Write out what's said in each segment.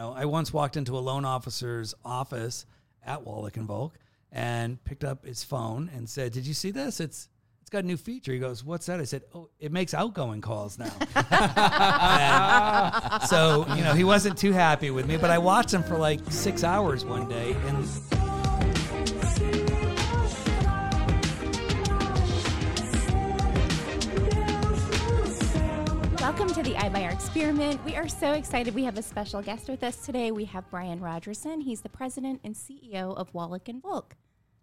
know, I once walked into a loan officer's office at Wallick and Volk and picked up his phone and said, "Did you see this? It's it's got a new feature." He goes, "What's that?" I said, "Oh, it makes outgoing calls now." So you know, he wasn't too happy with me, but I watched him for like six hours one day, and Welcome to the iBuyer Experiment. We are so excited. We have a special guest with us today. We have Brian Rogerson. He's the president and CEO of Wallick and Volk.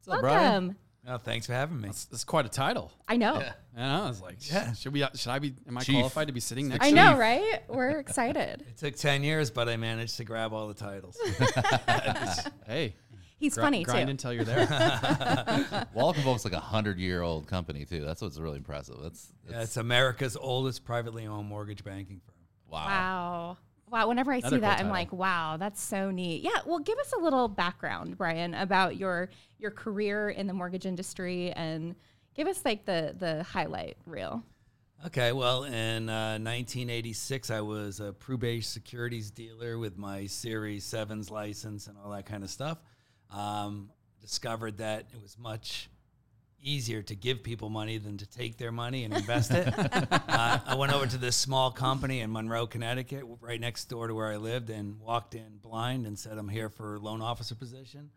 up, Welcome. Brian? oh, thanks for having me. That's, that's quite a title. I know. I know. I was like, Yeah. should we? Uh, should I be? Am I Chief. qualified to be sitting next? I to know, you? right? We're excited. It took ten years, but I managed to grab all the titles. Hey, He's gr- funny grind too. until you're there. Wallick and like a hundred year old company too. That's what's really impressive. That's, Yeah, that's it's America's oldest privately owned mortgage banking firm. wow. Wow. Wow. Whenever I Another see cool that, I'm like, wow, that's so neat. Yeah. Well, give us a little background, Brian, about your your career in the mortgage industry and give us like the the highlight reel. Okay, well, in uh, 1986, I was a Pru-Bache securities dealer with my Series 7's license and all that kind of stuff. Um, discovered that it was much easier to give people money than to take their money and invest it. uh, I went over to this small company in Monroe, Connecticut, right next door to where I lived, and walked in blind and said, I'm here for a loan officer position.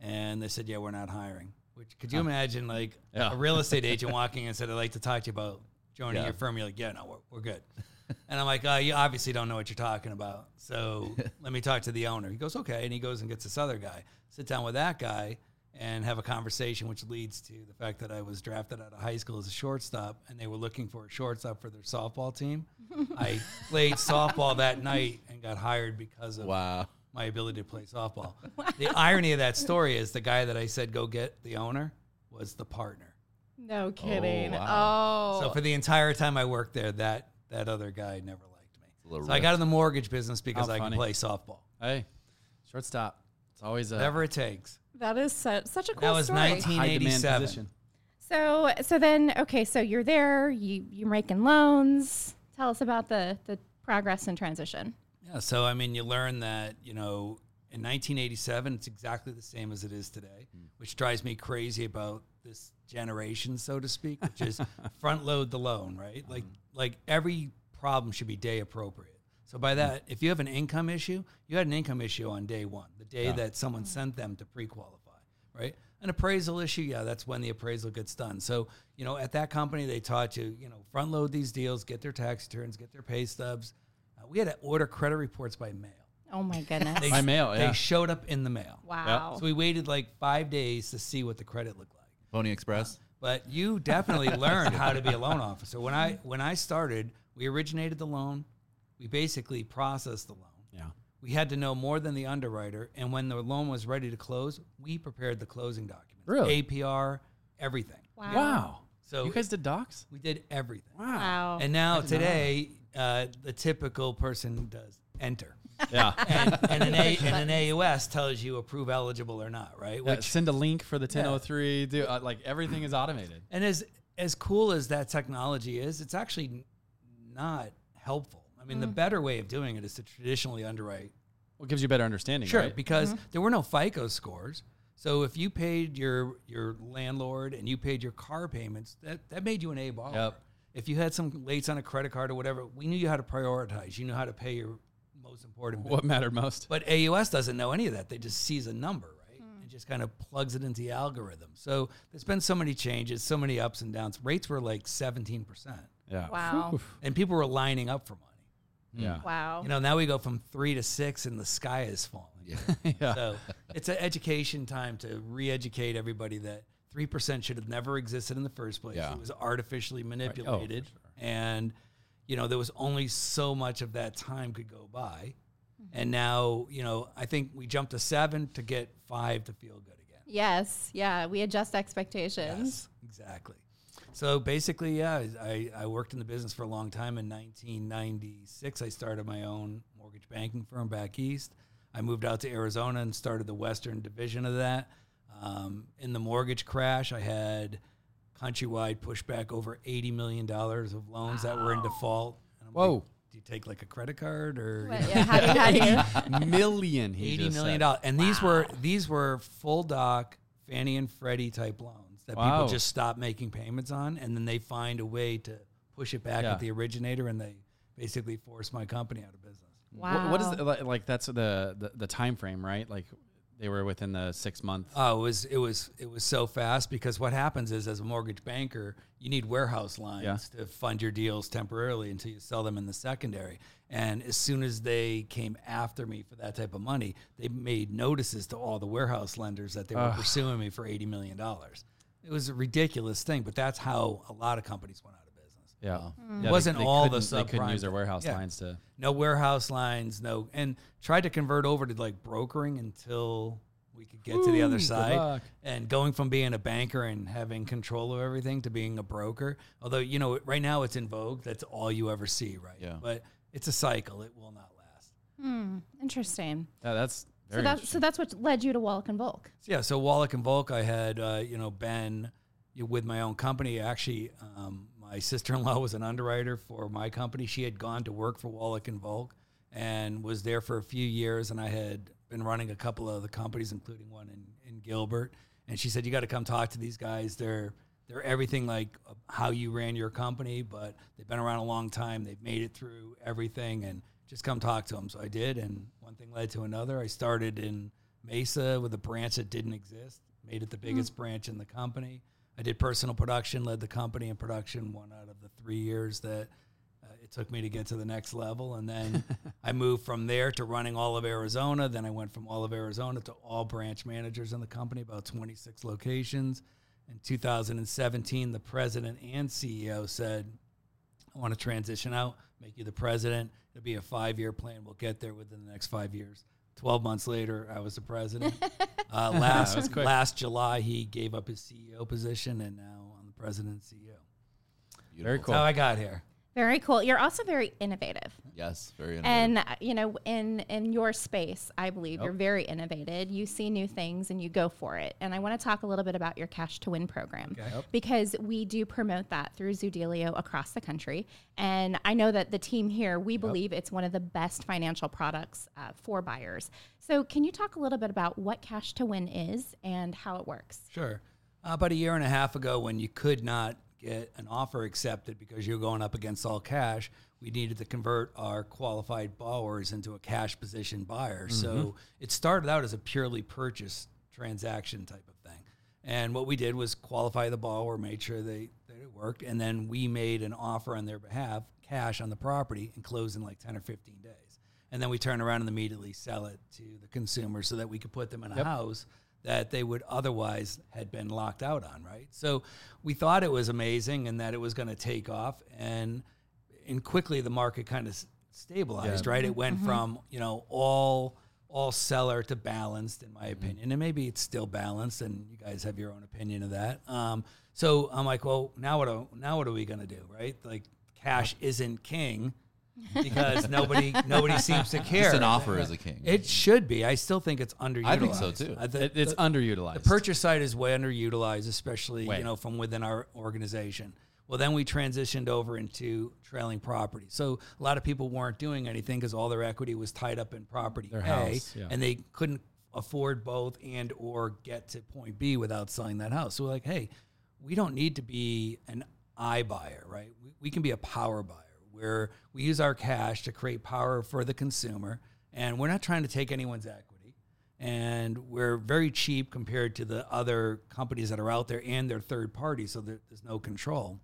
And they said, Yeah, we're not hiring. Which could you imagine, like Yeah. a real estate agent walking in and said, I'd like to talk to you about joining Yeah. your firm? You're like, Yeah, no, we're, we're good. And I'm like, uh, you obviously don't know what you're talking about. So let me talk to the owner. He goes, okay. And he goes and gets this other guy. Sit down with that guy and have a conversation, which leads to the fact that I was drafted out of high school as a shortstop and they were looking for a shortstop for their softball team. I played softball that night and got hired because of Wow. my ability to play softball. The irony of that story is the guy that I said go get the owner was the partner. No kidding. Oh. wow. So for the entire time I worked there, that that other guy never liked me. a little So I got in the mortgage business because How I funny. can play softball. hey, shortstop. It's always a Whatever it takes. that is so, such a cool That was story. 19 high demand 1987. So so then okay, so you're there, you you're making loans. Tell us about the the progress and transition. Yeah. So I mean, you learn that you know in 1987 it's exactly the same as it is today, mm. which drives me crazy about this generation, so to speak, which is front load the loan, right? Like mm-hmm. like every problem should be day appropriate. So by that, mm-hmm. if you have an income issue, you had an income issue on day one, the day that someone mm-hmm. sent them to pre-qualify, right? An appraisal issue, yeah, that's when the appraisal gets done. So, you know, at that company, they taught you, you know, front load these deals, get their tax returns, get their pay stubs. Uh, we had to order credit reports by mail. Oh my goodness. They, By mail, yeah. They showed up in the mail. wow. So we waited like five days to see what the credit looked like. Pony Express. But you definitely learned how to be a loan officer. When I when I started, we originated the loan. We basically processed the loan. Yeah. We had to know more than the underwriter, and when the loan was ready to close, we prepared the closing documents. Really? APR, everything. Wow. Wow. So you guys did docs? we did everything. Wow. And now today, uh, the typical person does enter. Yeah. and, and, an A, and an AUS tells you approve eligible or not, right? Yeah, Which send a link for the 1003. Do uh, like everything is automated. and as as cool as that technology is, it's actually not helpful. I mean, the better way of doing it is to traditionally underwrite. Well, it gives you a better understanding. Sure, right? because there were no FICO scores. So if you paid your your landlord and you paid your car payments, that, that made you an A baller. Yep. If you had some lates on a credit card or whatever, we knew you how to prioritize. You knew how to pay your most important bill. what mattered most? But AUS doesn't know any of that. They just sees a number, right? Hmm. And just kind of plugs it into the algorithm. So there's been so many changes, so many ups and downs. Rates were like 17%. Yeah. Wow. Oof. And people were lining up for money. Yeah. Hmm. Wow. You know, now we go from three to six and the sky is falling. Yeah. yeah. So it's an education time to re educate everybody that 3% should have never existed in the first place. Yeah. It was artificially Oh, for manipulated. sure. And, you know, there was only so much of that time could go by. And now, you know, I think we jumped to seven to get five to feel good again. Yes. Yeah. We adjust expectations. Yes, exactly. So basically, yeah, I, I worked in the business for a long time. In 1996, I started my own mortgage banking firm back east. I moved out to Arizona and started the Western division of that. Um, in the mortgage crash, I had countrywide pushback over $80 million of loans that were in default. And I'm like, Whoa. do you take like a credit card or you What- know, yeah, how do you, how do you? Million. He eighty just million said. dollars? And these were these were full doc Fannie and Freddie type loans that Wow. people just stop making payments on, and then they find a way to push it back Yeah. at the originator, and they basically force my company out of business. Wow. What, what is the, like, like? That's the, the the time frame, right? Like they were within the six month. Oh, it was it was it was so fast because what happens is as a mortgage banker, you need warehouse lines to fund your deals temporarily until you sell them in the secondary. And as soon as they came after me for that type of money, they made notices to all the warehouse lenders that they were pursuing me for eighty million dollars. It was a ridiculous thing, but that's how a lot of companies went out of business. yeah, Yeah, Wasn't all the couldn't- They couldn't use their warehouse Yeah. lines to. No warehouse lines, no, and tried to convert over to like brokering until we could get to the other side. luck. And going from being a banker and having control of everything to being a broker, although you know right now it's in vogue, that's all you ever see, right? Yeah. But it's a cycle; it will not last. Hmm, interesting. Yeah, that's So that's so that's what led you to Wallick and Volk. Yeah, so Wallick and Volk, I had uh, you know been with my own company. Actually, um, my sister-in-law was an underwriter for my company. She had gone to work for Wallick and Volk and was there for a few years. And I had been running a couple of the companies, including one in, in Gilbert. And she said, "You got to come talk to these guys. They're they're everything like how you ran your company, but they've been around a long time. They've made it through everything, and just come talk to them." So I did, and one thing led to another. I started in Mesa with a branch that didn't exist, made it the biggest hmm. branch in the company. I did personal production, led the company in production one out of the three years that uh, it took me to get to the next level. And then I moved from there to running all of Arizona. Then I went from all of Arizona to all branch managers in the company, about 26 locations. In 2017, the president and CEO said, I want to transition out, make you the president. It'll be a five year plan. We'll get there within the next five years. 12 months later, I was the president. Uh, was last, quick. last July, he gave up his CEO position, and now I'm the president and CEO. Very That's cool. how I got here. Very cool. You're also very innovative. Yes, very. Innovative. And uh, you know, in in your space, I believe Yep. you're very innovative. You see new things and you go for it. And I want to talk a little bit about your Cash to Win program Okay. Yep. because we do promote that through Zoodealio across the country. And I know that the team here, we believe it's one of the best financial products uh, for buyers. So, can you talk a little bit about what Cash to Win is and how it works? Sure. Uh, about a year and a half ago, when you could not get an offer accepted because you're going up against all cash, we needed to convert our qualified borrowers into a cash position buyer. So mm-hmm. it started out as a purely purchase transaction type of thing. And what we did was qualify the borrower, made sure they that it worked, and then we made an offer on their behalf, cash on the property, and closed in like 10 or 15 days. And then we turn around and immediately sell it to the consumer so that we could put them in a house that they would otherwise had been locked out on, right? So we thought it was amazing and that it was going to take off and and quickly the market kind of stabilized, right? It went from, you know, all all seller to balanced in my opinion. And maybe it's still balanced and you guys have your own opinion of that. Um, so I'm like, well, now what are, now what are we going to do, right? Like cash isn't king because nobody nobody seems to care. Just an offer is a king. It should be. I still think it's underutilized. I think so, too. I thi- It- it's the- underutilized. the purchase side is way underutilized, especially Way. you know from within our organization. Well, then we transitioned over into trailing property. So a lot of people weren't doing anything because all their equity was tied up in property Their A, house, yeah. and they couldn't afford both and or get to point B without selling that house. So we're like, hey, we don't need to be an I buyer, right? We, we can be a power buyer where we use our cash to create power for the consumer, and we're not trying to take anyone's equity. And we're very cheap compared to the other companies that are out there and they're third parties so there, there's no control.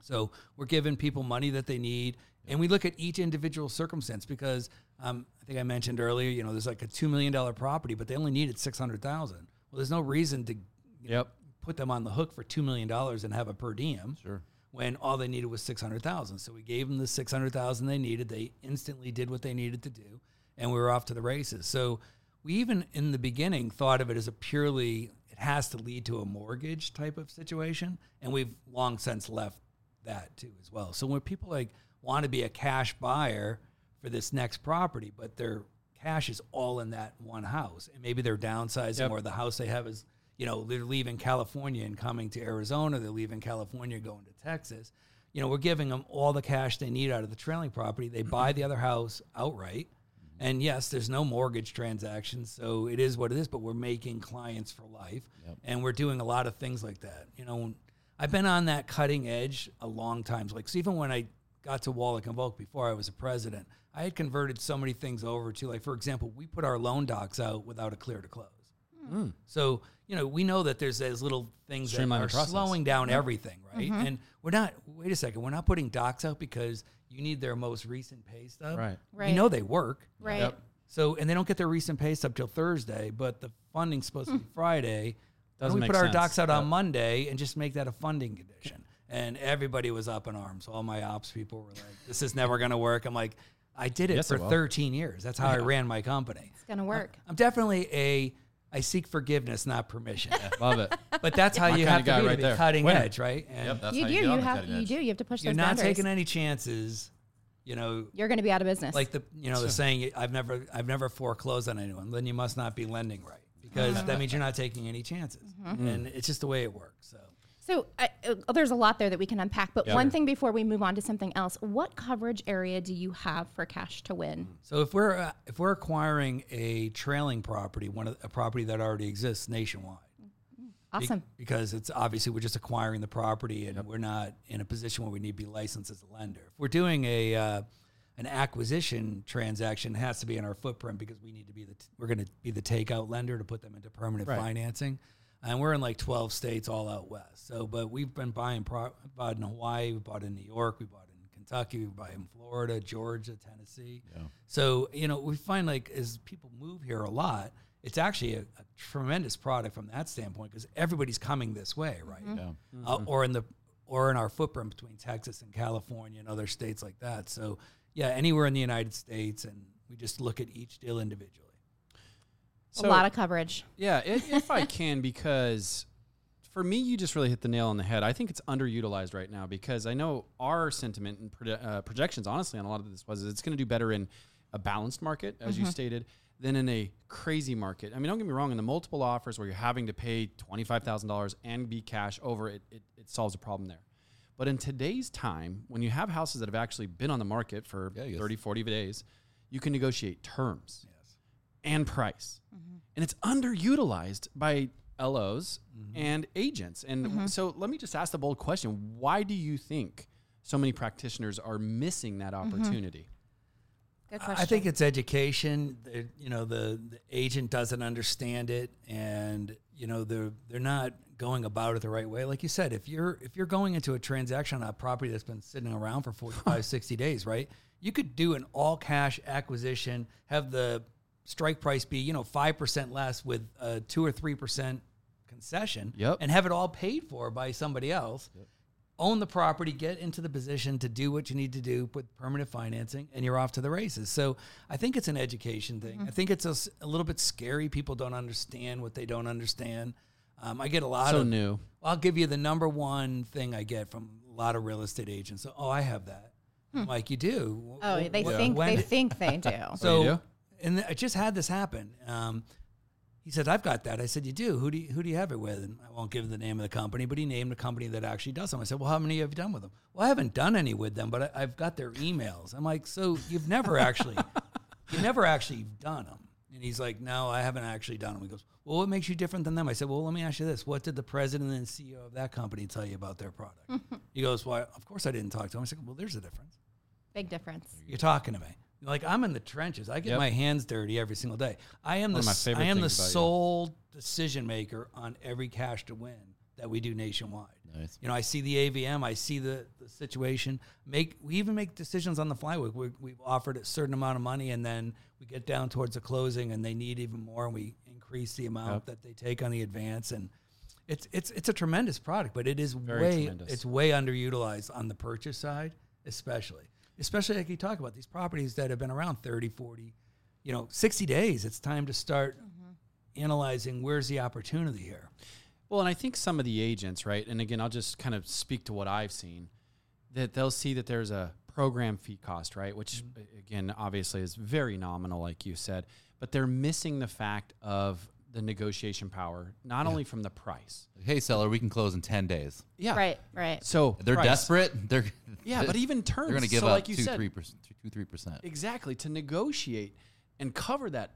So we're giving people money that they need and we look at each individual circumstance because um, i think i mentioned earlier you know there's like a $2 million property but they only needed 600000 well there's no reason to you know, put them on the hook for $2 million and have a per diem. Sure. When all they needed was 600,000. So we gave them the 600,000 they needed. They instantly did what they needed to do and we were off to the races. So we even in the beginning thought of it as a purely it has to lead to a mortgage type of situation and we've long since left that too as well. So when people like want to be a cash buyer for this next property but their cash is all in that one house and maybe they're downsizing Yep. or the house they have is you know they're leaving California and coming to Arizona they're leaving California going to Texas you know, we're giving them all the cash they need out of the trailing property. They buy the other house outright. Mm-hmm. And yes, there's no mortgage transactions, so it is what it is. But we're making clients for life, and we're doing a lot of things like that. You know, I've been on that cutting edge a long time. Like so even when I got to Wallick and Volk before I was a president, I had converted so many things over to like, for example, we put our loan docs out without a clear to close. Mm. So you know, we know that there's those little things Streamline that are process. slowing down everything, right? Mm-hmm. And we're not. Wait a second, we're not putting docs out because you need their most recent pay stub. Right. We know they work. Right. Yep. So and they don't get their recent pay stub till Thursday, but the funding's supposed to be hmm. Friday. Why don't Doesn't we make put our docs out on Monday and just make that a funding condition. And everybody was up in arms. All my ops people were like, "This is never going to work." I'm like, "I did it Yes, for it 13 years. That's how I ran my company." It's gonna work. I'm definitely a I seek forgiveness, not permission. Love it. But that's how My you have to guy be, to right be cutting Winner. edge, right? And Yep, that's you how do. you, You, get on the have. You edge. do. You have to push you're those not boundaries. taking any chances. You know, You're going to be out of business. like the you know the saying I've never I've never foreclosed on anyone. Then you must not be lending right because that means you're not taking any chances, mm-hmm. and it's just the way it works. So So uh, uh, there's a lot there that we can unpack. But Yeah. one thing before we move on to something else, what coverage area do you have for cash to win? so if we're uh, if we're acquiring a trailing property, one of a property that already exists nationwide. Be- Awesome. because it's obviously we're just acquiring the property and we're not in a position where we need to be licensed as a lender. If we're doing a uh, an acquisition transaction, it has to be in our footprint because we need to be the t- we're going to be the takeout lender to put them into permanent Right. financing. And we're in like 12 states all out west. So, but we've been buying pro- bought in Hawaii, we bought in New York, we bought in Kentucky, we bought in Florida, Georgia, Tennessee. So, you know, we find like as people move here a lot, it's actually a, a tremendous product from that standpoint because everybody's coming this way, right? Yeah. Uh, or in the or in our footprint between Texas and California and other states like that. So, yeah, anywhere in the United States, and we just look at each deal individually. A lot of coverage. Yeah, if, if I can, because for me, you just really hit the nail on the head. I think it's underutilized right now because I know our sentiment and proje- uh, projections, honestly, on a lot of this was it's going to do better in a balanced market, as you stated, than in a crazy market. I mean, don't get me wrong, in the multiple offers where you're having to pay $25,000 and be cash over, it, it, it solves a problem there. But in today's time, when you have houses that have actually been on the market for Yeah, 30, 40 days, you can negotiate terms and price. Mm-hmm. And it's underutilized by LOs mm-hmm. and agents. And mm-hmm. so let me just ask the bold question why do you think so many practitioners are missing that opportunity? Good I- I think it's education. They're- You know, the, the agent doesn't understand it, and you know they're they're not going about it the right way. Like you said, if you're if you're going into a transaction on a property that's been sitting around for 45, 60 days, right? You could do an all cash acquisition, have the strike price be you know five percent less with a two or three percent concession, Yep. and have it all paid for by somebody else own the property, get into the position to do what you need to do with permanent financing, and you're off to the races. So I think it's an education thing. I think it's a little bit scary. People don't understand what they don't understand. Um, I get a lot So of new. I'll give you the number one thing I get from a lot of real estate agents. Oh, I have that. I'm like, you do? oh, Wh- they wh- think when they think they do. so, Oh, you do? And I just had this happen. Um, he said, "I've got that." I said, "You do? Who do you, who do you have it with?" And I won't give the name of the company, but he named a company that actually does them. I said, "Well, how many have you done with them?" Well, I haven't done any with them, but I, I've got their emails. I'm like, "So you've never actually, you've never actually done them?" And he's like, "No, I haven't actually done them." He goes, "Well, what makes you different than them?" I said, "Well, let me ask you this: What did the president and CEO of that company tell you about their product?" he goes, "Well, of course I didn't talk to him." I said, "Well, there's a difference." Big difference. You're talking to me. Like I'm in the trenches. I get Yep. my hands dirty every single day. I am One the I am the about you. sole decision maker on every cash to win that we do nationwide. Nice. You know, I see the AVM, I see the, the situation. Make we even make decisions on the fly. We, we, we've offered a certain amount of money, and then we get down towards the closing, and they need even more, and we increase the amount Yep. that they take on the advance. And it's it's it's a tremendous product, but it is Very way tremendous. it's way underutilized on the purchase side, especially. Especially like you talk about these properties that have been around 30, 40, you know, 60 days. It's time to start mm-hmm. analyzing where's the opportunity here. Well, and I think some of the agents, right? And again, I'll just kind of speak to what I've seen that they'll see that there's a program fee cost, right? Which, mm-hmm. again, obviously is very nominal, like you said, but they're missing the fact of the negotiation power, not only from the price. Hey, seller, we can close in ten days. Yeah. Right, right. So They're price. desperate. They're Yeah, but even terms. they're going to give so up like you two, said, three percent, two, three percent. exactly to negotiate and cover that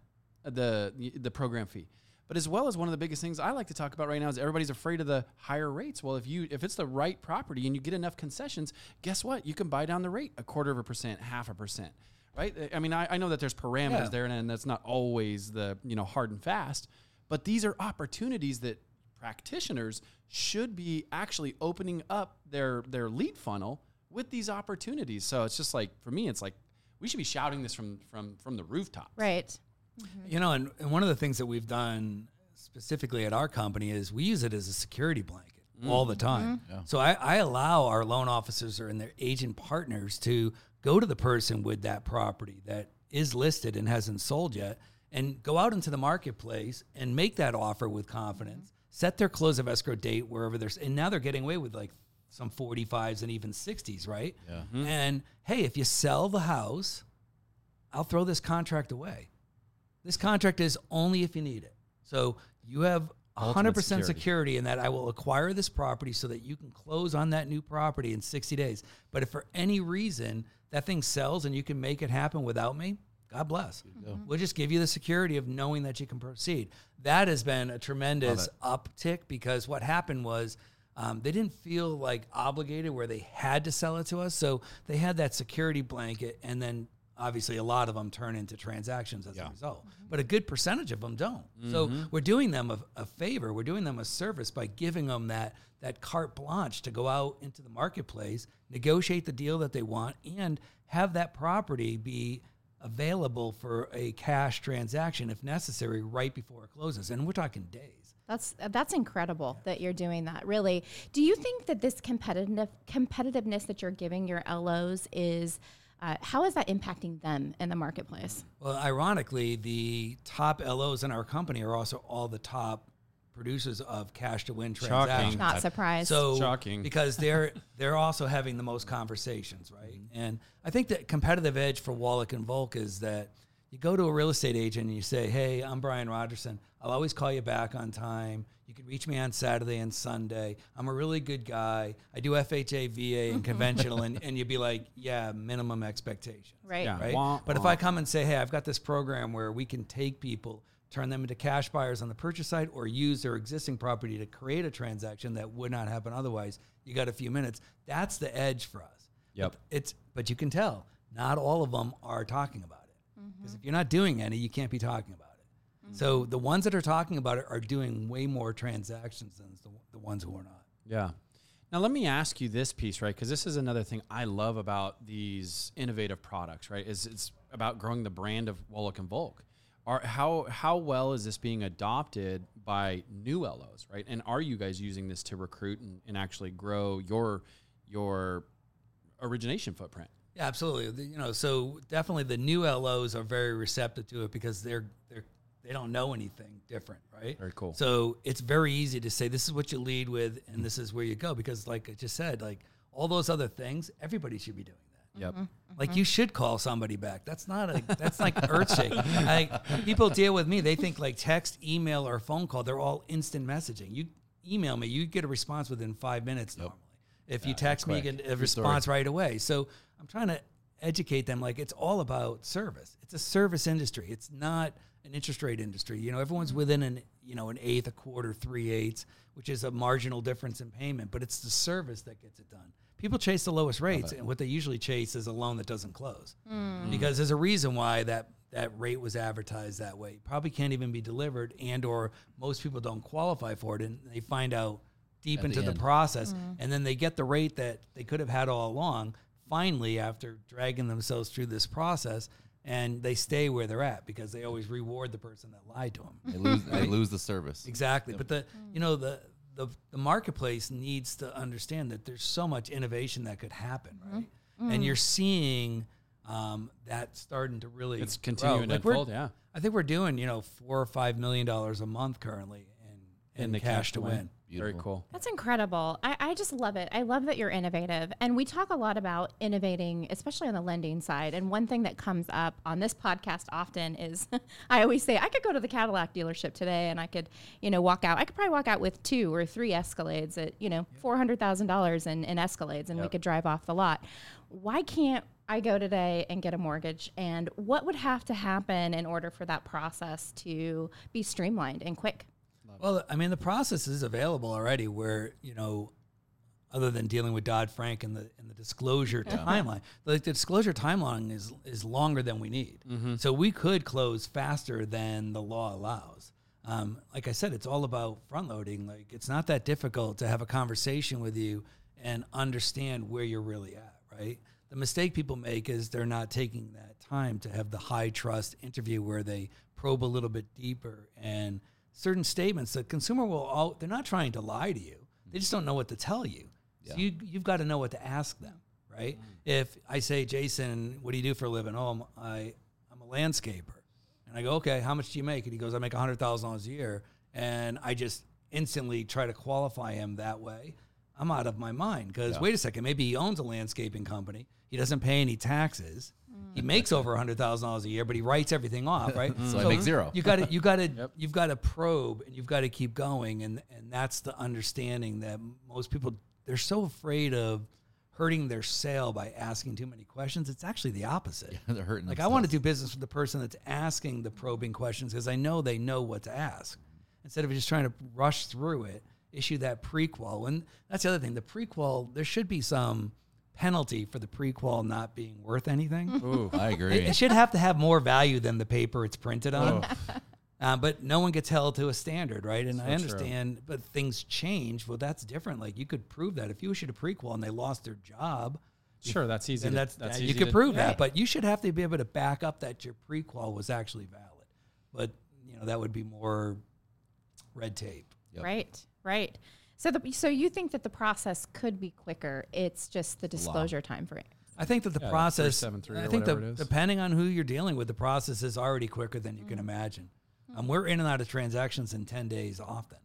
uh, the the program fee. But as well as one of the biggest things I like to talk about right now is everybody's afraid of the higher rates. Well, if you if it's the right property and you get enough concessions, guess what? You can buy down the rate a quarter of a percent, half a percent, right? I mean, I, I know that there's parameters Yeah. there, and, and that's not always the you know hard and fast. But these are opportunities that practitioners should be actually opening up their their lead funnel with these opportunities. So it's just like for me, it's like we should be shouting this from from from the rooftops. Right. Mm-hmm. You know, and, and one of the things that we've done specifically at our company is we use it as a security blanket mm-hmm. all the time. Mm-hmm. So I, I allow our loan officers or and their agent partners to go to the person with that property that is listed and hasn't sold yet and go out into the marketplace and make that offer with confidence, mm-hmm. set their close of escrow date wherever there's, and now they're getting away with like some 45s and even 60s, right? Yeah. Mm-hmm. And hey, if you sell the house, I'll throw this contract away. This contract is only if you need it. So you have Ultimate 100% security. security. in that I will acquire this property so that you can close on that new property in 60 days. But if for any reason that thing sells and you can make it happen without me, God bless. We'll just give you the security of knowing that you can proceed. That has been a tremendous uptick because what happened was um, they didn't feel like obligated where they had to sell it to us. So they had that security blanket, and then obviously a lot of them turn into transactions as a result. But a good percentage of them don't. So we're doing them a, a favor. We're doing them a service by giving them that that carte blanche to go out into the marketplace, negotiate the deal that they want, and have that property be available for a cash transaction if necessary right before it closes. And we're talking days. That's that's incredible that you're doing that. Really, do you think that this competitive competitiveness that you're giving your LOs is uh, how is that impacting them in the marketplace? Well, ironically, the top LOs in our company are also all the top producers of cash to win Shocking. transactions. Not surprised. So Shocking. because they're they're also having the most conversations, right? Mm-hmm. And I think that competitive edge for Wallick and Volk is that you go to a real estate agent and you say, "Hey, I'm Brian Rogerson. I'll always call you back on time. You can reach me on Saturday and Sunday. I'm a really good guy. I do FHA, VA, and conventional." and and you'd be like, "Yeah, minimum expectations." right. Yeah. right? Wah, but if. I come and say, hey, I've got this program where we can take people, turn them into cash buyers on the purchase side, or use their existing property to create a transaction that would not happen otherwise, you got a few minutes. That's the edge for us. Yep. But it's but you can tell not all of them are talking about it mm-hmm. because if you're not doing any, you can't be talking about it. Mm-hmm. So the ones that are talking about it are doing way more transactions than the, the ones who are not. Yeah. Now let me ask you this piece, right? Because this is another thing I love about these innovative products, right? Is it's about growing the brand of Wallick and Volk. Are how how well is this being adopted by new LOs, right? And are you guys using this to recruit and, and actually grow your your origination footprint? Yeah, absolutely. The- You know, so definitely the new LOs are very receptive to it because they're they're they don't know anything different, right? Very cool. So it's very easy to say this is what you lead with and this is where you go because, like I just said, like all those other things, everybody should be doing Yep. Like you should call somebody back. That's not a that's like earth shaking. People deal with me, they think like text, email, or phone call, they're all instant messaging. You email me, you get a response within five minutes normally. If you text me, you get a response right away. So I'm trying to educate them like it's all about service. It's a service industry. It's not an interest rate industry. You know, everyone's within an you know an eighth, a quarter, three eighths, which is a marginal difference in payment, but it's the service that gets it done. People chase the lowest rates, and what they usually chase is a loan that doesn't close, hmm. because there's a reason why that that rate was advertised that way. Probably can't even be delivered, and or most people don't qualify for it, and they find out deep At into the end. process, hmm. and then they get the rate that they could have had all along. Finally, after dragging themselves through this process, and they stay where they're at because they always reward the person that lied to them. They lose, they lose the service. Exactly. But the hmm. you know the, the the marketplace needs to understand that there's so much innovation that could happen, right? And you're seeing um, that starting to really It's continuing to Like, we're- unfold, yeah. I think we're doing you know four or five million dollars a month currently in and, they cash to win. Very Beautiful. cool. That's incredible. I, I just love it. I love that you're innovative. And we talk a lot about innovating, especially on the lending side. And one thing that comes up on this podcast often is I always say, I could go to the Cadillac dealership today and I could, you know, walk out. I could probably walk out with two or three Escalades at, you know, $400,000 in, in Escalades and we could drive off the lot. Why can't I go today and get a mortgage? And what would have to happen in order for that process to be streamlined and quick? Well, I mean, the process is available already. Where you know, other than dealing with Dodd Frank and the and the disclosure timeline, like the disclosure timeline is is longer than we need. So we could close faster than the law allows. Um, like I said, it's all about front loading. Like it's not that difficult to have a conversation with you and understand where you're really at. Right. The mistake people make is they're not taking that time to have the high trust interview where they probe a little bit deeper and certain statements the consumer will all they're not trying to lie to you. They just don't know what to tell you. So you, you've got to know what to ask them right? Mm. If i say jason what do you do for a living? Oh I'm, I, i'm a landscaper. And i go okay how much do you make? And he goes i make $100000 a year. And i just instantly try to qualify him that way. I'm out of my mind because wait a second maybe he owns a landscaping company. He doesn't pay any taxes he makes over $100000 a year but he writes everything off right? So I make zero. you got to you got to you've got to probe and you've got to keep going and and that's the understanding that most people they're so afraid of hurting their sale by asking too many questions. It's actually the opposite. They're hurting like i want to do business with the person that's asking the probing questions because i know they know what to ask. Instead of just trying to rush through it issue that prequel. And that's the other thing the prequel there should be some penalty for the prequel not being worth anything Ooh. I agree. it should have to have more value than the paper it's printed on. Uh, but no one gets held to a standard, right? And I true. understand, but things change. Well, that's different. Like you could prove that if you issued a prequel and they lost their job, Sure, that's easy. then to- that's, that's that- easy you could to- prove Right. that. But you should have to be able to back up that your prequel was actually valid. But you know that would be more red tape. Yep. Right, right. So the so you think that the process could be quicker? It's just the disclosure time frame. I think that the Yeah, process. 373 I think the, whatever it is. depending on who you're dealing with, the process is already quicker than you can imagine. Um, we're in and out of transactions in ten days often,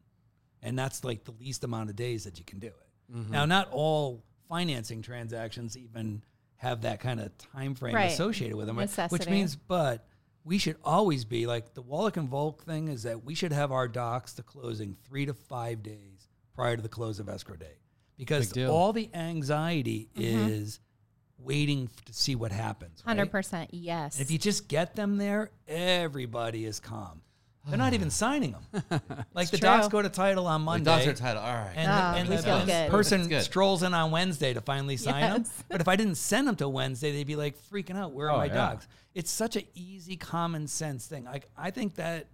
and that's like the least amount of days that you can do it. Mm-hmm. Now, not all financing transactions even have that kind of time frame Right. associated with them, right? which means, but we should always be like the Wallick and Volk thing is that we should have our docs to closing three to five days prior to the close of escrow day because all the anxiety Mm-hmm. is waiting f- to see what happens. right? Hundred percent, yes. If you just get them there, everybody is calm. They're not even signing them. Like the true. docs go to title on Monday. The docs are title. All right. and Ah, the, and the- the person strolls in on Wednesday to finally sign them. But if I didn't send them to Wednesday, they'd be like freaking out. Where are Oh, my yeah. docs? It's such an easy, common sense thing. Like I think that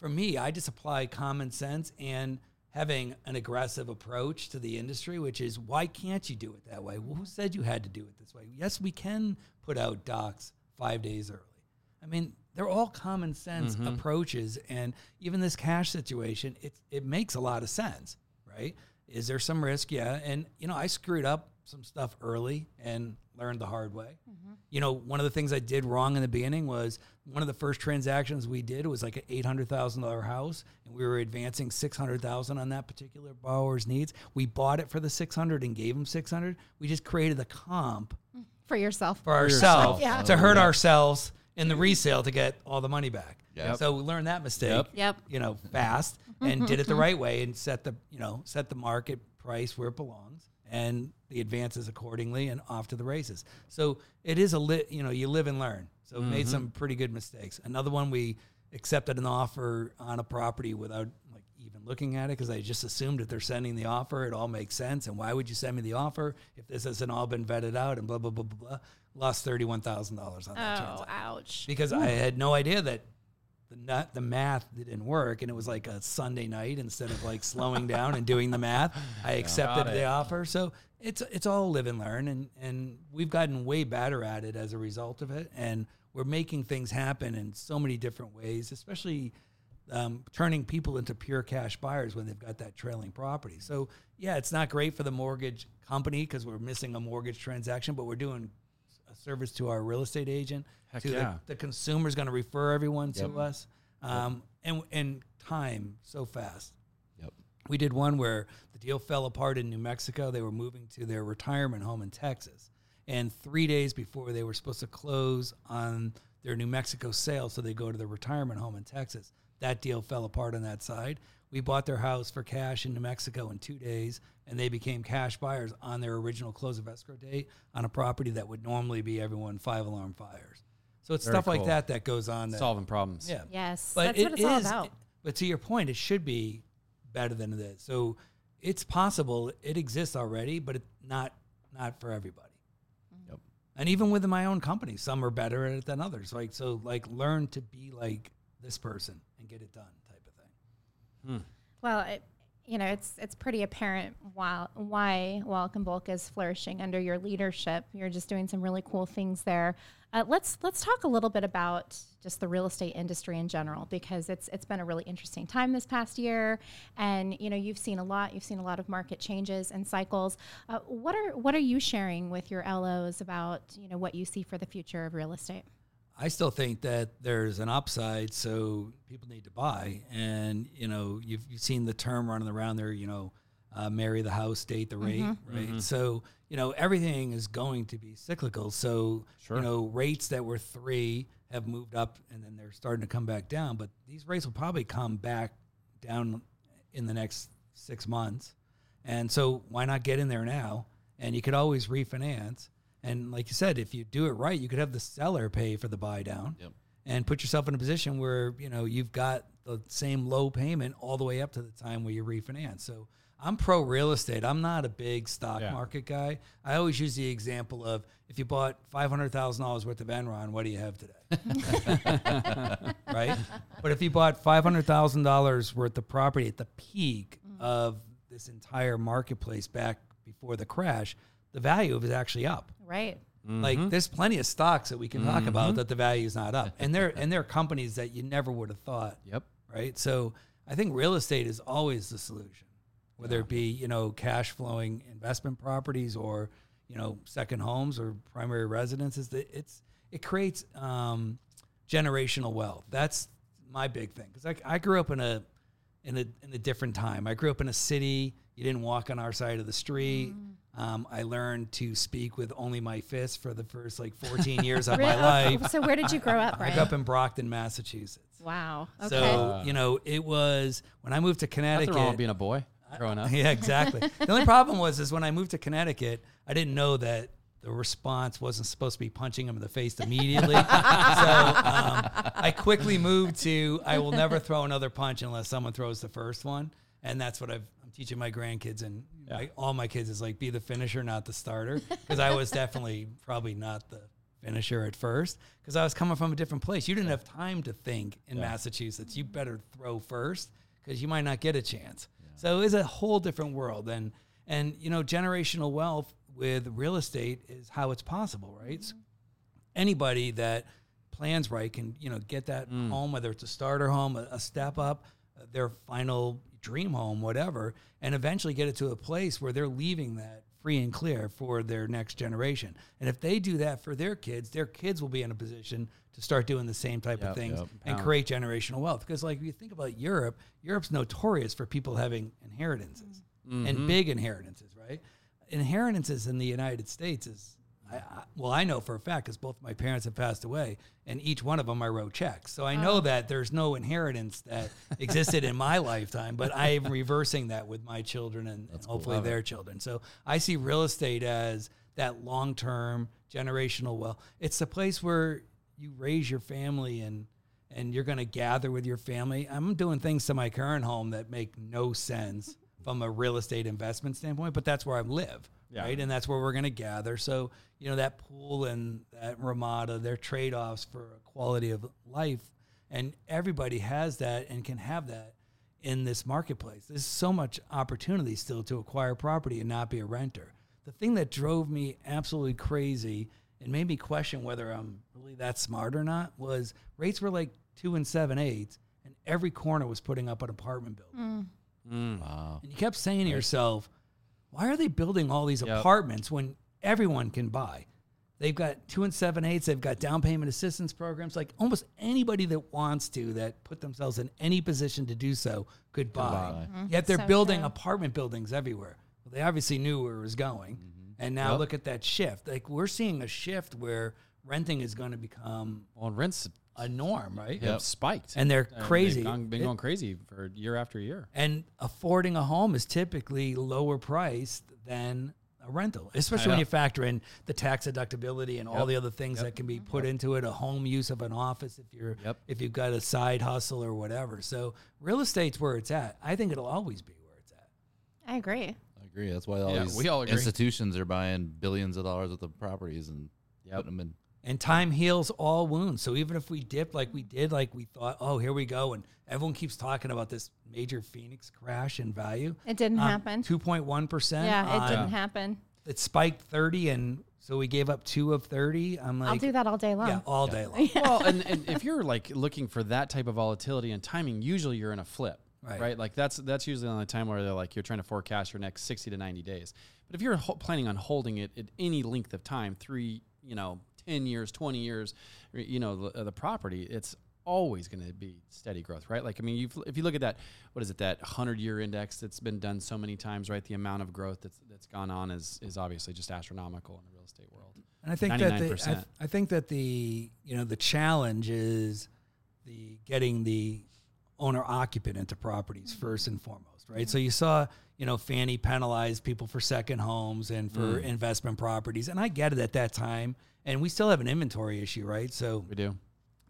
for me, I just apply common sense and having an aggressive approach to the industry, which is why can't you do it that way? Well, who said you had to do it this way? Yes, we can put out docs five days early. I mean, they're all common sense mm-hmm. approaches, and even this cash situation, it it makes a lot of sense, right? Is there some risk? Yeah, and you know, I screwed up some stuff early and learned the hard way. Mm-hmm. You know, one of the things I did wrong in the beginning was one of the first transactions we did was like an eight hundred thousand dollar house, and we were advancing six hundred thousand on that particular borrower's needs. We bought it for the six hundred and gave him six hundred. We just created a comp mm. for yourself. for yourself. ourselves Yeah. to hurt ourselves in the resale to get all the money back. Yep. So we learned that mistake. Yep. Yep. You know, fast and did it the mm-hmm. right way and set the you know set the market price where it belongs and the advances accordingly and off to the races. So it is a lit. You know, you live and learn. So we made mm-hmm. some pretty good mistakes. Another one we accepted an offer on a property without like even looking at it because I just assumed if they're sending the offer, it all makes sense. And why would you send me the offer if this hasn't all been vetted out and blah blah blah blah blah? Lost thirty one thousand dollars on that Oh, transaction ouch. because I had no idea that the nut, the math didn't work, and it was like a Sunday night instead of like slowing down and doing the math. I accepted the offer, so it's it's all live and learn, and and we've gotten way better at it as a result of it, and we're making things happen in so many different ways, especially. Um, turning people into pure cash buyers when they've got that trailing property. So yeah, it's not great for the mortgage company because we're missing a mortgage transaction, but we're doing a service to our real estate agent. Heck to yeah. the, the consumer's going to refer everyone Yep. to us, um, and and time so fast. Yep. We did one where the deal fell apart in New Mexico. They were moving to their retirement home in Texas. And three days before they were supposed to close on their New Mexico sale, so they go to their retirement home in Texas, that deal fell apart on that side. We bought their house for cash in New Mexico in two days, and they became cash buyers on their original close of escrow date on a property that would normally be everyone five alarm fires. So it's Very stuff like that that goes on. That, Solving problems. yeah. Yes, But that's it what it's all is- about. But to your point, it should be better than this. So it's possible. It exists already, but it's not not for everybody. Mm-hmm. Yep. And even within my own company, some are better at it than others. Like so, like learn to be like this person and get it done, thing. Well, it, you know, it's it's pretty apparent why why Wallick and Volk is flourishing under your leadership. You're just doing some really cool things there. Uh, let's let's talk a little bit about just the real estate industry in general because it's it's been a really interesting time this past year, and you know you've seen a lot. You've seen a lot of market changes and cycles. Uh, what are what are you sharing with your LOs about you know what you see for the future of real estate? I still think that there's an upside, so people need to buy. And you know, you've, you've seen the term running around there. You know, uh, marry the house, date the rate, right? So you know, everything is going to be cyclical. So you know, rates that were three have moved up, and then they're starting to come back down. But these rates will probably come back down in the next six months. And so why not get in there now? And you could always refinance. And like you said, if you do it right, you could have the seller pay for the buy down Yep. and put yourself in a position where, you know, you've got the same low payment all the way up to the time where you refinance. So I'm pro real estate. I'm not a big stock Yeah. market guy. I always use the example of if you bought $500,000 worth of Enron, what do you have today? right? But if you bought five hundred thousand dollars worth of property at the peak mm. of this entire marketplace back before the crash, the value of it is actually up. Right. Like mm-hmm. there's plenty of stocks that we can talk about mm-hmm. that the value is not up, and they're and they're companies that you never would have thought, Yep. right? So I think real estate is always the solution, whether it be you know cash flowing investment properties or you know second homes or primary residences. That it's it creates um, generational wealth. That's my big thing because I, I grew up in a in a in a different time. I grew up in a city. You didn't walk on our side of the street. Mm. Um, I learned to speak with only my fists for the first like 14 years of my life. So where did you grow up, I grew up in Brockton, Massachusetts. wow. Okay. So you know, it was when I moved to Nothing Connecticut. wrong with being a boy growing up. Yeah, exactly. the only problem was is when I moved to Connecticut, I didn't know that the response wasn't supposed to be punching him in the face immediately. so um, I quickly moved to I will never throw another punch unless someone throws the first one, and that's what I've, I'm teaching my grandkids and my, all my kids is like be the finisher, not the starter, because I was definitely probably not the finisher at first because I was coming from a different place. You didn't have time to think in Massachusetts. You better throw first because you might not get a chance. So it's a whole different world, and and you know generational wealth with real estate is how it's possible, right? So anybody that plans right can you know get that home, whether it's a starter home, a, a step up, uh, their final dream home, whatever, and eventually get it to a place where they're leaving that free and clear for their next generation. And if they do that for their kids, their kids will be in a position to start doing the same type Yep, of things yep. and create generational wealth. Because like if you think about Europe, Europe's notorious for people having inheritances and mm-hmm. big inheritances, right? Inheritances in the United States is, I, I, well, I know for a fact because both my parents have passed away, and each one of them I wrote checks, so I know oh. that there's no inheritance that existed in my lifetime. But I'm reversing that with my children and, and hopefully Love it. their children. So I see real estate as that long-term generational wealth. It's the place where you raise your family and and you're going to gather with your family. I'm doing things to my current home that make no sense from a real estate investment standpoint, but that's where I live, Yeah. right? And that's where we're going to gather. So, you know, that pool and that Ramada, they're trade offs for a quality of life. And everybody has that and can have that in this marketplace. There's so much opportunity still to acquire property and not be a renter. The thing that drove me absolutely crazy and made me question whether I'm really that smart or not was rates were like two and seven eighths, and every corner was putting up an apartment building. Mm. Mm. Wow. And you kept saying to yourself, why are they building all these Yep. apartments when everyone can buy? They've got two and seven eighths. They've got down payment assistance programs. Like almost anybody that wants to, that put themselves in any position to do so, could buy. Mm-hmm. Yet they're So building true. apartment buildings everywhere. Well, they obviously knew where it was going, and now Yep. look at that shift. Like we're seeing a shift where renting is going to become Well, rents a norm, right? have spiked, And they're crazy they've crazy. gone- been It- going crazy for year after year. and affording a home is typically lower priced than a rental, especially when you factor in the tax deductibility and all the other things that can be put into it. A home use of an office if you're Yep. if you've got a side hustle or whatever. So real estate's where it's at. I think it'll always be where it's at. I agree. I agree. That's why all Yeah, these we all agree. institutions are buying billions of dollars worth of properties and Yep. putting them in. And time heals all wounds. So even if we dip like we did, like we thought, oh, here we go, and everyone keeps talking about this major Phoenix crash in value. It didn't Um, happen. Two point one percent. Yeah, it didn't happen. it spiked 30 and so we gave up two of 30 i'm like I'll do that all day long. yeah all day long well, and, and if you're like looking for that type of volatility and timing, usually you're in a flip, Right. right? Like that's that's usually on the time where they're like you're trying to forecast your next 60 to 90 days. But if you're ho- planning on holding it at any length of time, three, you know, 10 years, 20 years, you know, the, uh, the property, it's always going to be steady growth, right? Like I mean, if you look at that, what is it? That 100 year index that's been done so many times, right? The amount of growth that's that's gone on is is obviously just astronomical in the real estate world. and i think that the, I, 99%. I think that the you know the challenge is the getting the owner occupant into properties mm-hmm. first and foremost right so you saw you know fannie penalize people for second homes and for mm. investment properties and i get it at that time and we still have an inventory issue right so We do.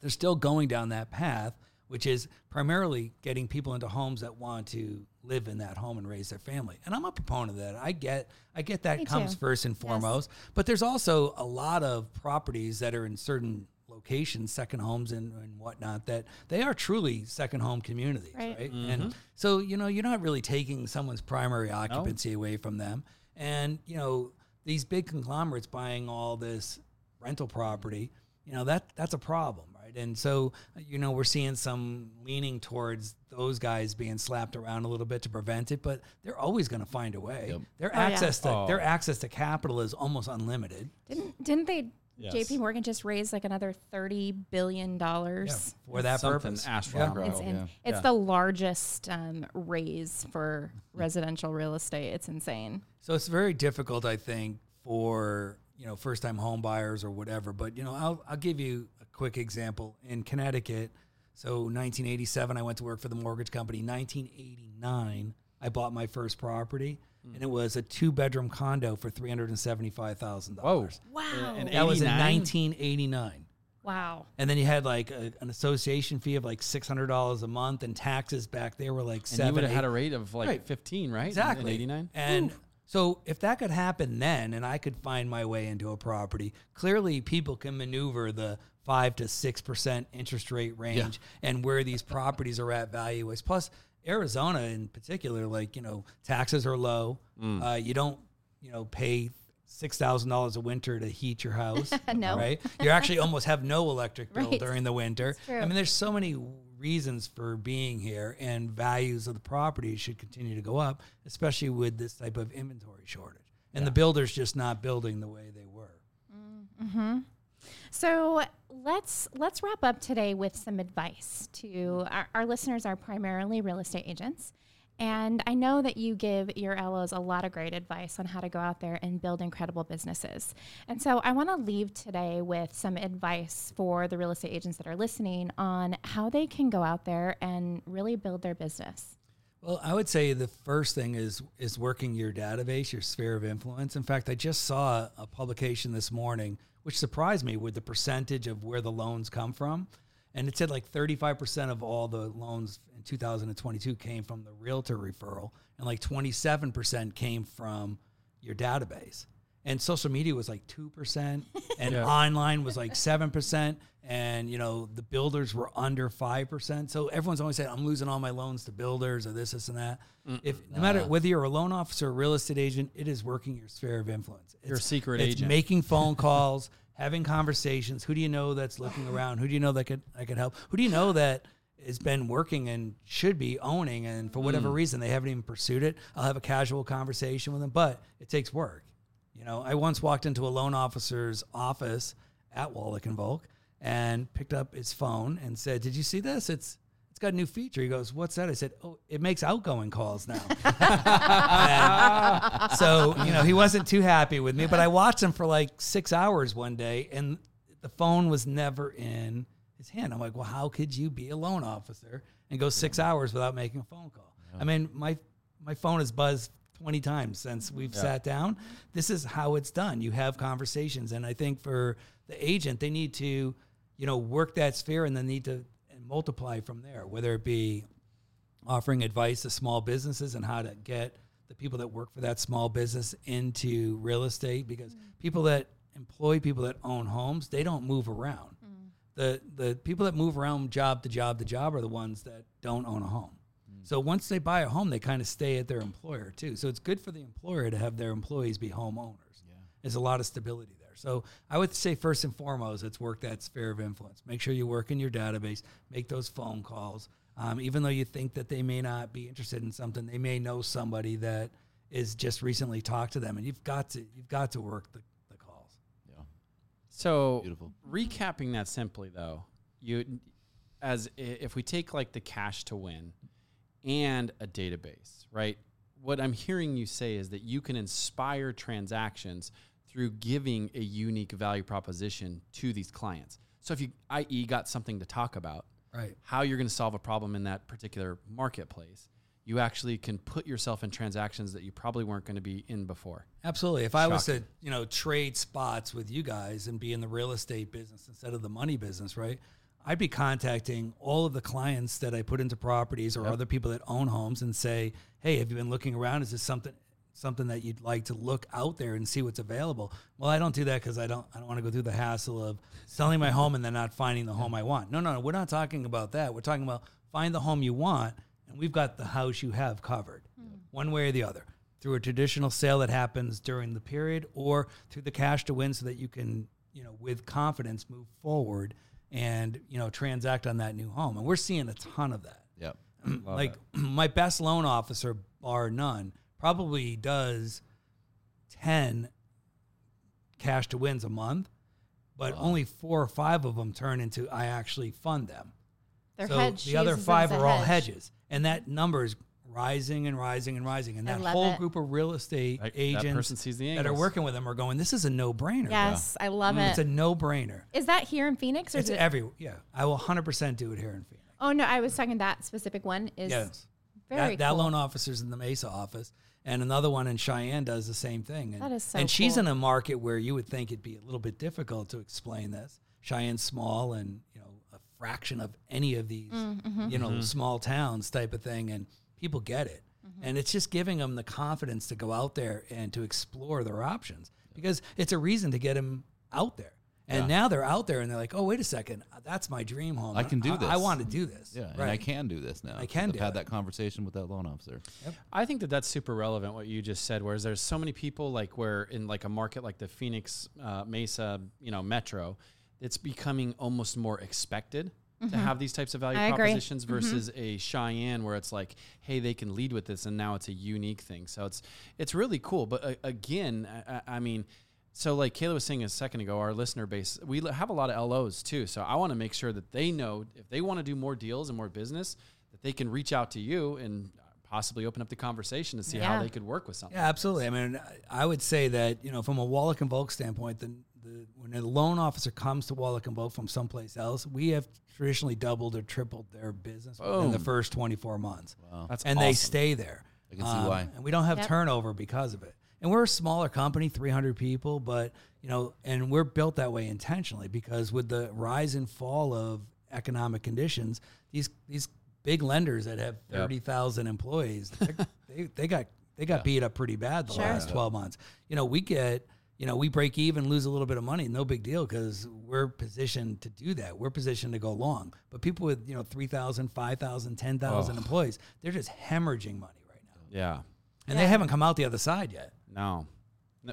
they're still going down that path, which is primarily getting people into homes that want to live in that home and raise their family. And I'm a proponent of that. I get I get that Me comes too. first and foremost. But there's also a lot of properties that are in certain locations, second homes and, and whatnot, that they are truly second home communities. Right. Right. Mm-hmm. And so, you know, you're not really taking someone's primary occupancy away from them. And, you know, these big conglomerates buying all this rental property, you know, that that's a problem, right? And so, you know, we're seeing some leaning towards those guys being slapped around a little bit to prevent it, but they're always going to find a way. Yep. Their Oh, yeah. access to Oh. their access to capital is almost unlimited. Didn't didn't they? Yes. J.P. Morgan just raised like another thirty billion dollars. for that Something purpose. astronomical. It's in, yeah. it's Yeah. the largest um, raise for residential real estate. It's insane. So it's very difficult, I think, for you know first time home buyers or whatever. But you know, I'll I'll give you a quick example in Connecticut. So 1987, I went to work for the mortgage company. 1989, I bought my first property, hmm. and it was a two bedroom condo for three hundred and seventy five thousand Whoa. dollars. Wow. And That was in 1989. wow. And then you had like a, an association fee of like six hundred dollars a month, and taxes back there were like And seven. you would have had a rate of like Right. 15, right? Exactly. In 89? And so if that could happen then and I could find my way into a property, clearly people can maneuver the five to six percent interest rate range and where these properties are at value is plus Arizona in particular, like, you know, taxes are low. Uh, you don't, you know, pay six thousand dollars a winter to heat your house. No. Right. You actually almost have no electric bill Right. during the winter. I mean, there's so many reasons for being here, and values of the property should continue to go up, especially with this type of inventory shortage. And the builders just not building the way they were. Mm-hmm. So let's let's wrap up today with some advice to our, our listeners are primarily real estate agents. And I know that you give your LOs a lot of great advice on how to go out there and build incredible businesses. And so I want to leave today with some advice for the real estate agents that are listening on how they can go out there and really build their business. Well, I would say the first thing is is working your database, your sphere of influence. In fact, I just saw a publication this morning which surprised me with the percentage of where the loans come from. And it said like 35% of all the loans in 2022 came from the realtor referral and like 27% came from your database. And social media was like 2% and Yeah. online was like 7% and you know the builders were under 5%. So everyone's always saying I'm losing all my loans to builders or this this and that. If no matter whether you're a loan officer or a real estate agent, it is working your sphere of influence. It's- secret it's agent. making phone calls, having conversations. Who do you know that's looking around? Who do you know that could that could help? Who do you know that has been working and should be owning and for whatever Mm. reason they haven't even pursued it? I'll have a casual conversation with them, but it takes work. You know, I once walked into a loan officer's office at Wallick and Volk and picked up his phone and said, "Did you see this? It's it's got a new feature." He goes, "What's that?" I said, "Oh, it makes outgoing calls now." And so you know, he wasn't too happy with me, but I watched him for like six hours one day, and the phone was never in his hand. I'm like, "Well, how could you be a loan officer and go six hours without making a phone call?" I mean, my my phone has buzzed 20 times since we've sat down. This is how it's done. You have conversations. And I think for the agent, they need to, you know, work that sphere and then need to multiply from there, whether it be offering advice to small businesses and how to get the people that work for that small business into real estate because mm. people that employ people that own homes, they don't move around. Mm. The the people that move around job to job to job are the ones that don't own a home. Mm. So once they buy a home, they kind of stay at their employer too. So it's good for the employer to have their employees be homeowners. Yeah. There's a lot of stability there. So I would say first and foremost, it's work that sphere of influence. Make sure you work in your database, make those phone calls. Um, even though you think that they may not be interested in something, they may know somebody that is just recently talked to them, and you've got to you've got to work the, the calls. Yeah. So Beautiful. recapping that simply though, you as if we take like the cash to win and a database, right? What I'm hearing you say is that you can inspire transactions through giving a unique value proposition to these clients. So if you i.e. got something to talk about, Right. how you're going to solve a problem in that particular marketplace, you actually can put yourself in transactions that you probably weren't going to be in before. Absolutely. If I was to, you know, trade spots with you guys and be in the real estate business instead of the money business, right? I'd be contacting all of the clients that I put into properties or other people that own homes and say, "Hey, have you been looking around? Is this something something that you'd like to look out there and see what's available?" Well, I don't do that because I don't I don't want to go through the hassle of selling my home and then not finding the home I want. No, no, no. We're not talking about that. We're talking about find the home you want, and we've got the house you have covered, hmm. one way or the other through a traditional sale that happens during the period or through the cash to win so that you can, you know, with confidence move forward and, you know, transact on that new home. And we're seeing a ton of that. Yep. like my best loan officer, bar none, probably does 10 cash to wins a month, but only four or five of them turn into I actually fund them. Their so hedge the other five as a are all hedges, and that number is rising and rising and rising. And that whole it. group of real estate That- that agents person sees the that are working with them are going, "This is a no brainer." Yes, I love mm. it. it's a no brainer. Is that here in Phoenix or It's is it? every yeah. I will 100 percent do it here in Phoenix. oh no, I was talking that specific one is Yes, very that, that cool. loan officer's in the Mesa office, and another one in Cheyenne does the same thing. And, That is so And she's cool. in a market where you would think it'd be a little bit difficult to explain this. Cheyenne's small, and you know a fraction of any of these, Mm, mm-hmm. you know, small towns type of thing, and people get it. Mm-hmm. And it's just giving them the confidence to go out there and to explore their options because it's a reason to get them out there. And now they're out there and they're like, oh, wait a second, that's my dream home. I can do I, this." I, want to do this. Yeah, and. I can do this now. I can I've do had it. that conversation with that loan officer. I think that that's super relevant what you just said. Whereas there's so many people like where in like a market like the Phoenix uh, Mesa, you know, Metro, it's becoming almost more expected to have these types of value I agree. propositions versus a Cheyenne where it's like, hey, they can lead with this, and now it's a unique thing. So it's it's really cool. But uh, again, I, I- I mean. So, like Kala was saying a second ago, our listener base, we have a lot of LOs too. So, I want to make sure that they know if they want to do more deals and more business, that they can reach out to you and possibly open up the conversation to see how they could work with something. Yeah, absolutely. I mean, I- I would say that you know, from a Wallick and Volk standpoint, the, the when a loan officer comes to Wallick and Volk from someplace else, we have traditionally doubled or tripled their business in the first 24 months, Wow. That's and they stay there. I can see why. Um, and we don't have Yep. turnover because of it. And we're a smaller company, 300 people, but you know, and we're built that way intentionally because with the rise and fall of economic conditions, these these big lenders that have Yep. 30,000 employees, they're- they they got they got beat up pretty bad the Sure. last 12 months. You know, we get you know, we break even, lose a little bit of money, no big deal because we're positioned to do that. We're positioned to go long. But people with, you know, 3,000, 5,000, 10,000 employees, they're just hemorrhaging money right now. Yeah. And Yeah. they haven't come out the other side yet. No.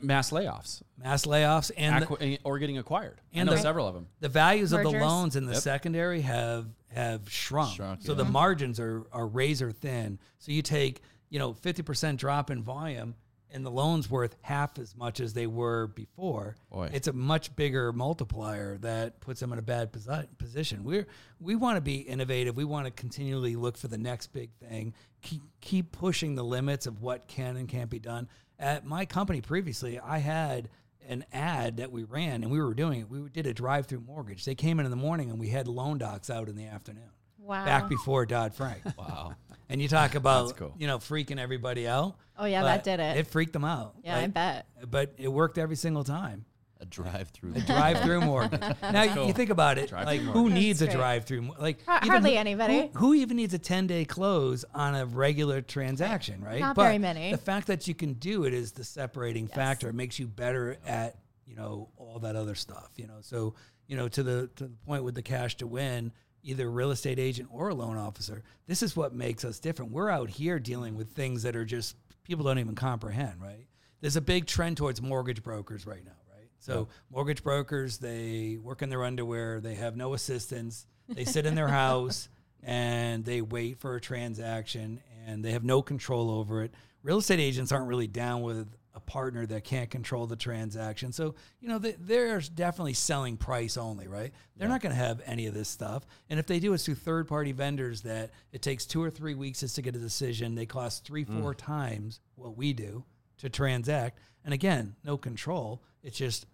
Mass layoffs Mass layoffs and the, eh, or getting acquired. and I the- several of them. the values of the loans in the Yep. secondary have have shrunk. Shrunk, so yeah. the margins are are razor thin. So you take, you know, 50% drop in volume and the loan's worth half as much as they were before, Boy. it's a much bigger multiplier that puts them in a bad posi- position. We're we want to be innovative. We want to continually look for the next big thing. Keep keep pushing the limits of what can and can't be done. At my company previously, I had an ad that we ran and we were doing it. We did a drive-through mortgage. They came in in the morning and we had loan docs out in the afternoon. Wow. Back before Dodd Frank. Wow. And you talk about cool. you know freaking everybody out. Oh, yeah, that did it. It freaked them out. Yeah, I bet. But it worked every single time. A drive-through. A drive-through mortgage. Now you- you think about it, like who mortgage. needs That's a great. drive-through? Like Har- even hardly who- anybody. Who, who even needs a ten-day close on a regular transaction, right? Not But very many. The fact that you can do it is the separating factor. It makes you better at you know all that other stuff. You know, so you know to the to the point with the cash to win. Either real estate agent or a loan officer. This is what makes us different. We're out here dealing with things that are just people don't even comprehend, right? There's a big trend towards mortgage brokers right now, right? So mortgage brokers, they work in their underwear, they have no assistance, they sit in their house and they wait for a transaction and they have no control over it. Real estate agents aren't really down with a partner that can't control the transaction. So, you know, they, they're definitely selling price only, right? They're not going to have any of this stuff. And if they do, it's through third party vendors that it takes two or three weeks just to get a decision. They cost three, four mm. times what we do to transact. And again, no control. It's just,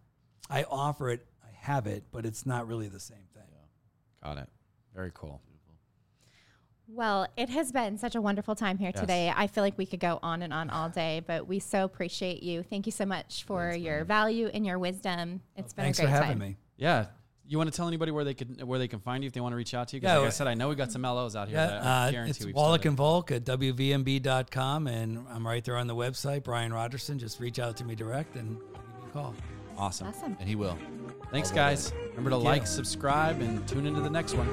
I offer it, I have it, but it's not really the same thing. Got it. Very cool. Well, it has been such a wonderful time here Yes. today. I feel like we could go on and on all day, but we so appreciate you. Thank you so much for your value and your wisdom. It's been Thanks a for great having time. me. Yeah. You want to tell anybody where they could where they can find you if they want to reach out to you? 'Cause Yeah, like I said, I know we got some LOs out here. Yeah, that I uh, guarantee it's Wallick and Volk at WVMB.com, and I'm right there on the website. Brian Rogerson, just reach out to me direct and give you a call. Awesome. Awesome. And he will. Thanks, All the way. guys. Remember to Thank you. like, subscribe, and tune into the next one.